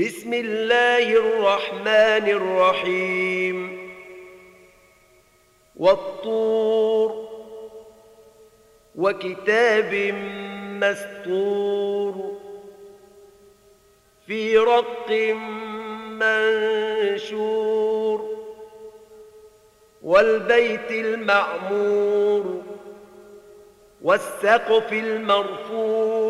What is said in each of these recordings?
بسم الله الرحمن الرحيم. والطور وكتاب مستور في رق منشور والبيت المعمور والسقف المرفوع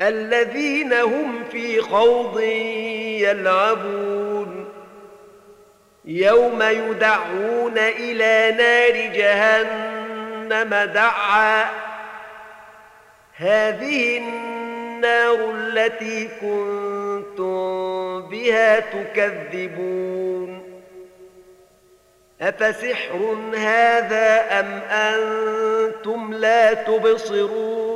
الذين هم في خوض يلعبون. يوم يدعون إلى نار جهنم دعا. هذه النار التي كنتم بها تكذبون. أفسحر هذا أم أنتم لا تبصرون؟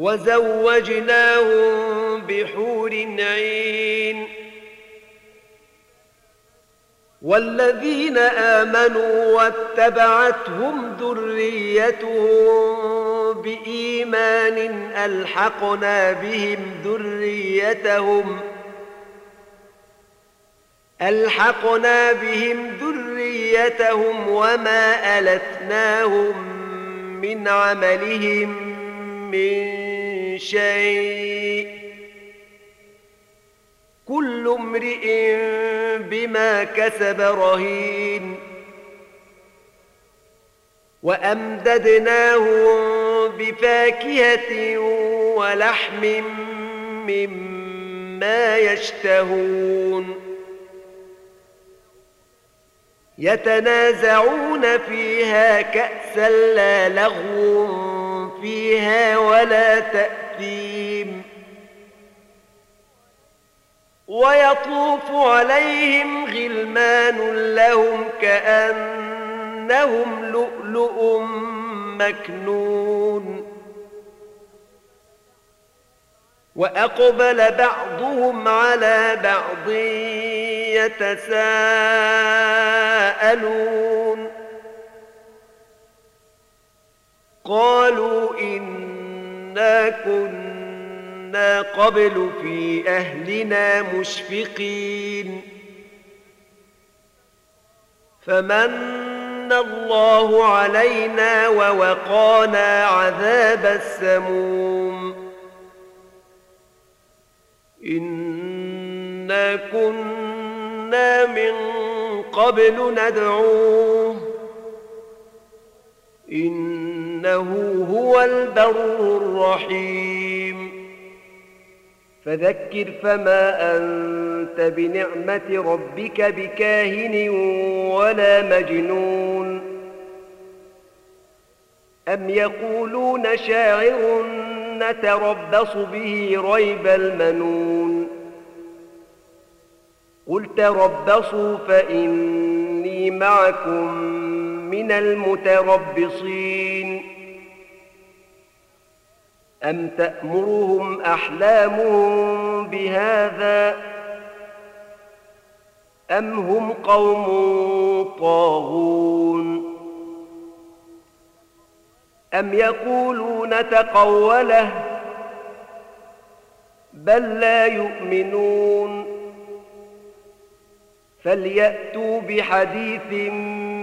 وزوجناهم بحور عين. والذين آمنوا واتبعتهم ذريتهم بإيمان ألحقنا بهم ذريتهم ألحقنا بهم ذريتهم وما ألتناهم من عملهم من شيء. كل امرئ بما كسب رهين. وأمددناهم بفاكهة ولحم مما يشتهون. يتنازعون فيها كأسا لا لغو فيها ولا تأثيم ويطوف عليهم غلمان لهم كأنهم لؤلؤ مكنون وأقبل بعضهم على بعض يتساءلون قالوا إنا كنا قبل في أهلنا مشفقين فمن الله علينا ووقانا عذاب السموم إنا كنا من قبل ندعوه إنه هو البر الرحيم. فذكر فما أنت بنعمة ربك بكاهن ولا مجنون. أم يقولون شاعر نتربص به ريب المنون. قل تربصوا فإني معكم من المتربصين. أم تأمرهم أحلامهم بهذا أم هم قوم طاغون؟ أم يقولون تقوله بل لا يؤمنون؟ فليأتوا بحديث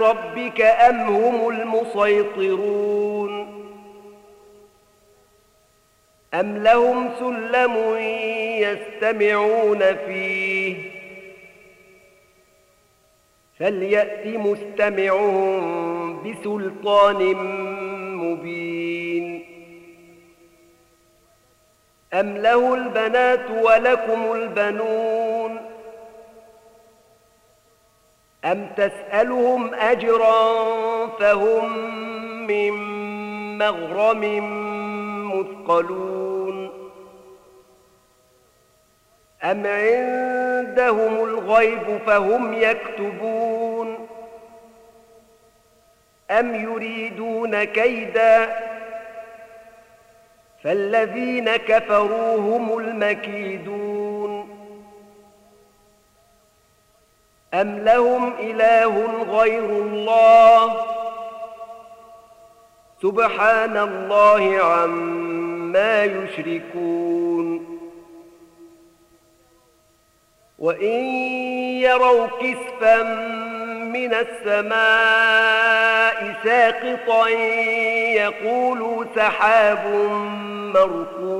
ربك أم هم المسيطرون أم لهم سلم يستمعون فيه فليأت مستمعهم بسلطان مبين أم له البنات ولكم البنون أم تسألهم أجرا فهم من مغرم مثقلون أم عندهم الغيب فهم يكتبون أم يريدون كيدا فالذين كفروا هم المكيدون أم لهم إله غير الله سبحان الله عما يشركون وإن يروا كسفا من السماء ساقطا يقولوا سحاب مركوم